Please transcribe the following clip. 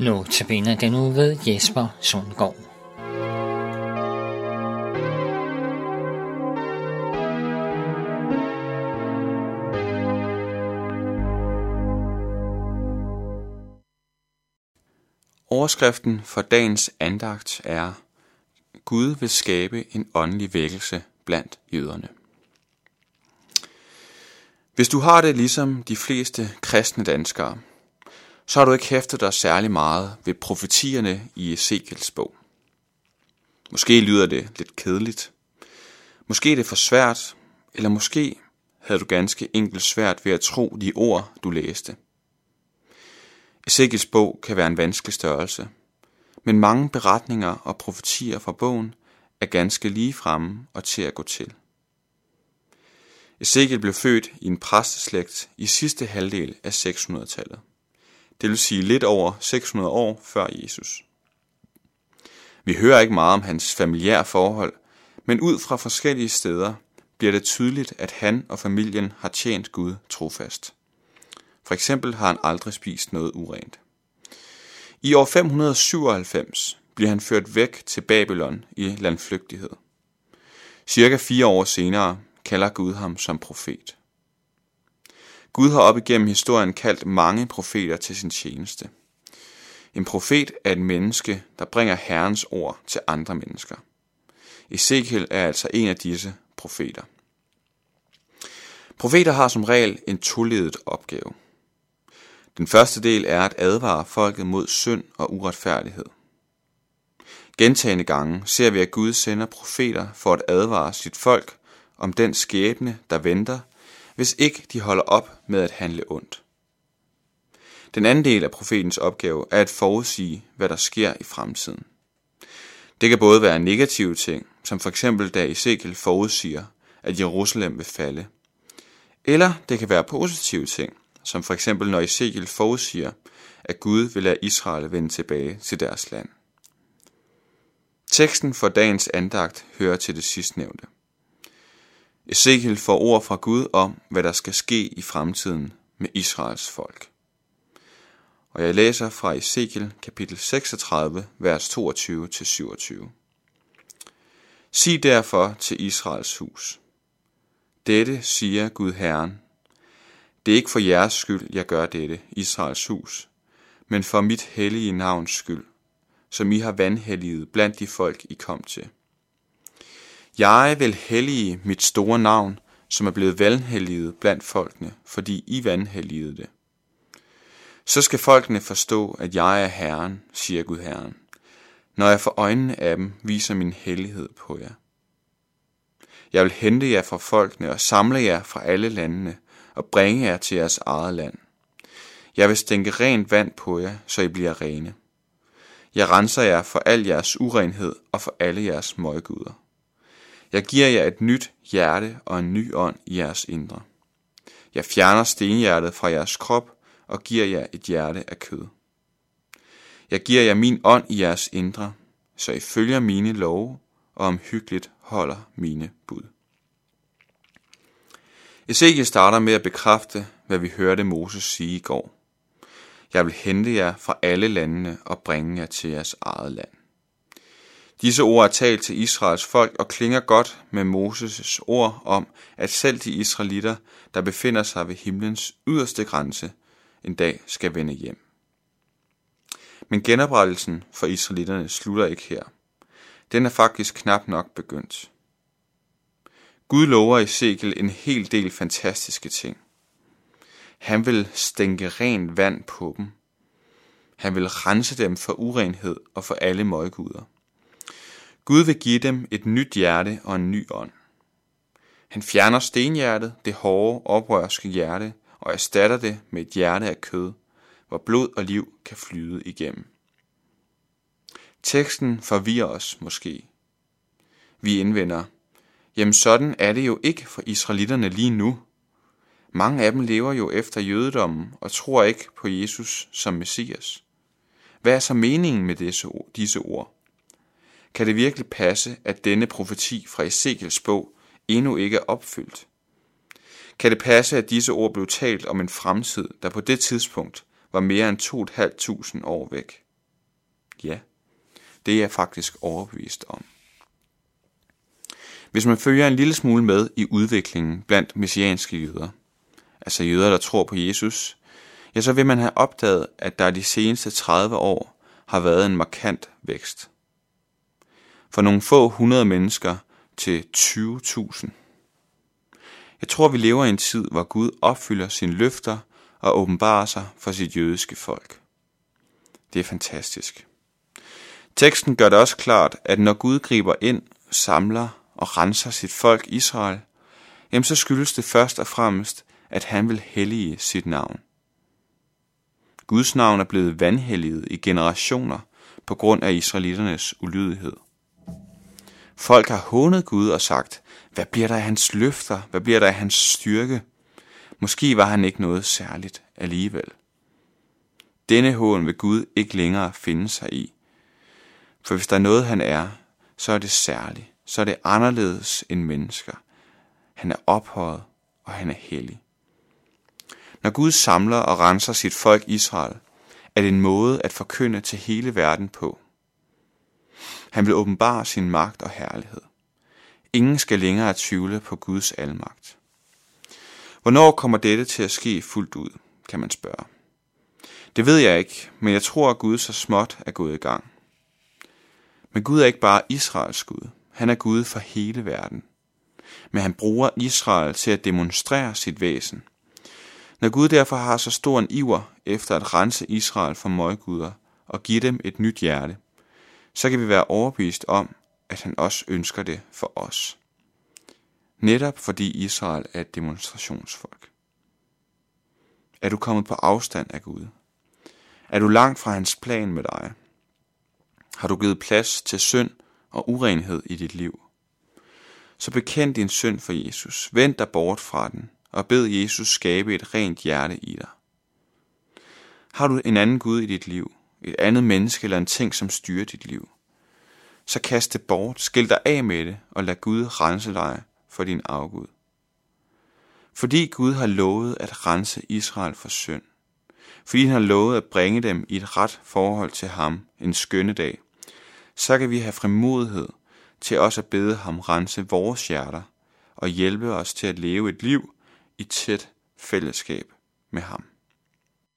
Nu tabiner den uge ved Jesper Sundgaard. Overskriften for dagens andagt er Gud vil skabe en åndelig vækkelse blandt jøderne. Hvis du har det ligesom de fleste kristne danskere, så har du ikke hæftet dig særlig meget ved profetierne i Ezekiels bog. Måske lyder det lidt kedeligt. Måske er det for svært, eller måske havde du ganske enkelt svært ved at tro de ord, du læste. Ezekiels bog kan være en vanskelig størrelse, men mange beretninger og profetier fra bogen er ganske lige fremme og til at gå til. Ezekiel blev født i en præsteslægt i sidste halvdel af 600-tallet det vil sige lidt over 600 år før Jesus. Vi hører ikke meget om hans familiære forhold, men ud fra forskellige steder bliver det tydeligt, at han og familien har tjent Gud trofast. For eksempel har han aldrig spist noget urent. I år 597 bliver han ført væk til Babylon i landflygtighed. Cirka fire år senere kalder Gud ham som profet. Gud har op igennem historien kaldt mange profeter til sin tjeneste. En profet er et menneske, der bringer Herrens ord til andre mennesker. Ezekiel er altså en af disse profeter. Profeter har som regel en toledet opgave. Den første del er at advare folket mod synd og uretfærdighed. Gentagende gange ser vi, at Gud sender profeter for at advare sit folk om den skæbne, der venter, hvis ikke de holder op med at handle ondt. Den anden del af profetens opgave er at forudsige, hvad der sker i fremtiden. Det kan både være negative ting, som for eksempel da Ezekiel forudsiger, at Jerusalem vil falde. Eller det kan være positive ting, som for eksempel når Ezekiel forudsiger, at Gud vil lade Israel vende tilbage til deres land. Teksten for dagens andagt hører til det sidstnævnte. Ezekiel får ord fra Gud om, hvad der skal ske i fremtiden med Israels folk. Og jeg læser fra Ezekiel kapitel 36, vers 22-27. Sig derfor til Israels hus. Dette siger Gud Herren. Det er ikke for jeres skyld, jeg gør dette, Israels hus, men for mit hellige navns skyld, som I har vandhelliget blandt de folk, I kom til. Jeg vil hellige mit store navn, som er blevet vandhelliget blandt folkene, fordi I vandhelligede det. Så skal folkene forstå, at jeg er Herren, siger Gud Herren, når jeg for øjnene af dem viser min hellighed på jer. Jeg vil hente jer fra folkene og samle jer fra alle landene og bringe jer til jeres eget land. Jeg vil stænke rent vand på jer, så I bliver rene. Jeg renser jer for al jeres urenhed og for alle jeres møguder. Jeg giver jer et nyt hjerte og en ny ånd i jeres indre. Jeg fjerner stenhjertet fra jeres krop og giver jer et hjerte af kød. Jeg giver jer min ånd i jeres indre, så I følger mine love og omhyggeligt holder mine bud. Ezekiel starter med at bekræfte, hvad vi hørte Moses sige i går. Jeg vil hente jer fra alle landene og bringe jer til jeres eget land. Disse ord er talt til Israels folk og klinger godt med Moses' ord om, at selv de israelitter, der befinder sig ved himlens yderste grænse, en dag skal vende hjem. Men genoprettelsen for israelitterne slutter ikke her. Den er faktisk knap nok begyndt. Gud lover Ezekiel en hel del fantastiske ting. Han vil stænke rent vand på dem. Han vil rense dem for urenhed og for alle møguder. Gud vil give dem et nyt hjerte og en ny ånd. Han fjerner stenhjertet, det hårde, oprørske hjerte, og erstatter det med et hjerte af kød, hvor blod og liv kan flyde igennem. Teksten forvirrer os måske. Vi indvender, jamen sådan er det jo ikke for israelitterne lige nu. Mange af dem lever jo efter jødedommen og tror ikke på Jesus som Messias. Hvad er så meningen med disse ord? Kan det virkelig passe, at denne profeti fra Ezekiels bog endnu ikke er opfyldt? Kan det passe, at disse ord blev talt om en fremtid, der på det tidspunkt var mere end 2.500 år væk? Ja, det er jeg faktisk overbevist om. Hvis man følger en lille smule med i udviklingen blandt messianske jøder, altså jøder, der tror på Jesus, ja, så vil man have opdaget, at der de seneste 30 år har været en markant vækst fra nogle få hundrede mennesker til 20.000. Jeg tror, vi lever i en tid, hvor Gud opfylder sine løfter og åbenbarer sig for sit jødiske folk. Det er fantastisk. Teksten gør det også klart, at når Gud griber ind, samler og renser sit folk Israel, jamen så skyldes det først og fremmest, at han vil hellige sit navn. Guds navn er blevet vandhelliget i generationer på grund af israeliternes ulydighed. Folk har hånet Gud og sagt, hvad bliver der af hans løfter? Hvad bliver der af hans styrke? Måske var han ikke noget særligt alligevel. Denne hån vil Gud ikke længere finde sig i. For hvis der er noget, han er, så er det særligt. Så er det anderledes end mennesker. Han er ophøjet, og han er hellig. Når Gud samler og renser sit folk Israel, er det en måde at forkynde til hele verden på. Han vil åbenbare sin magt og herlighed. Ingen skal længere tvivle på Guds almagt. Hvornår kommer dette til at ske fuldt ud, kan man spørge. Det ved jeg ikke, men jeg tror, at Gud så småt er gået i gang. Men Gud er ikke bare Israels Gud. Han er Gud for hele verden. Men han bruger Israel til at demonstrere sit væsen. Når Gud derfor har så stor en iver efter at rense Israel for møgguder og give dem et nyt hjerte, så kan vi være overbevist om, at han også ønsker det for os. Netop fordi Israel er et demonstrationsfolk. Er du kommet på afstand af Gud? Er du langt fra hans plan med dig? Har du givet plads til synd og urenhed i dit liv? Så bekend din synd for Jesus. Vend dig bort fra den og bed Jesus skabe et rent hjerte i dig. Har du en anden Gud i dit liv, et andet menneske eller en ting, som styrer dit liv, så kast det bort, skil dig af med det og lad Gud rense dig for din afgud. Fordi Gud har lovet at rense Israel for synd, fordi han har lovet at bringe dem i et ret forhold til ham en skønne dag, så kan vi have frimodighed til også at bede ham rense vores hjerter og hjælpe os til at leve et liv i tæt fællesskab med ham.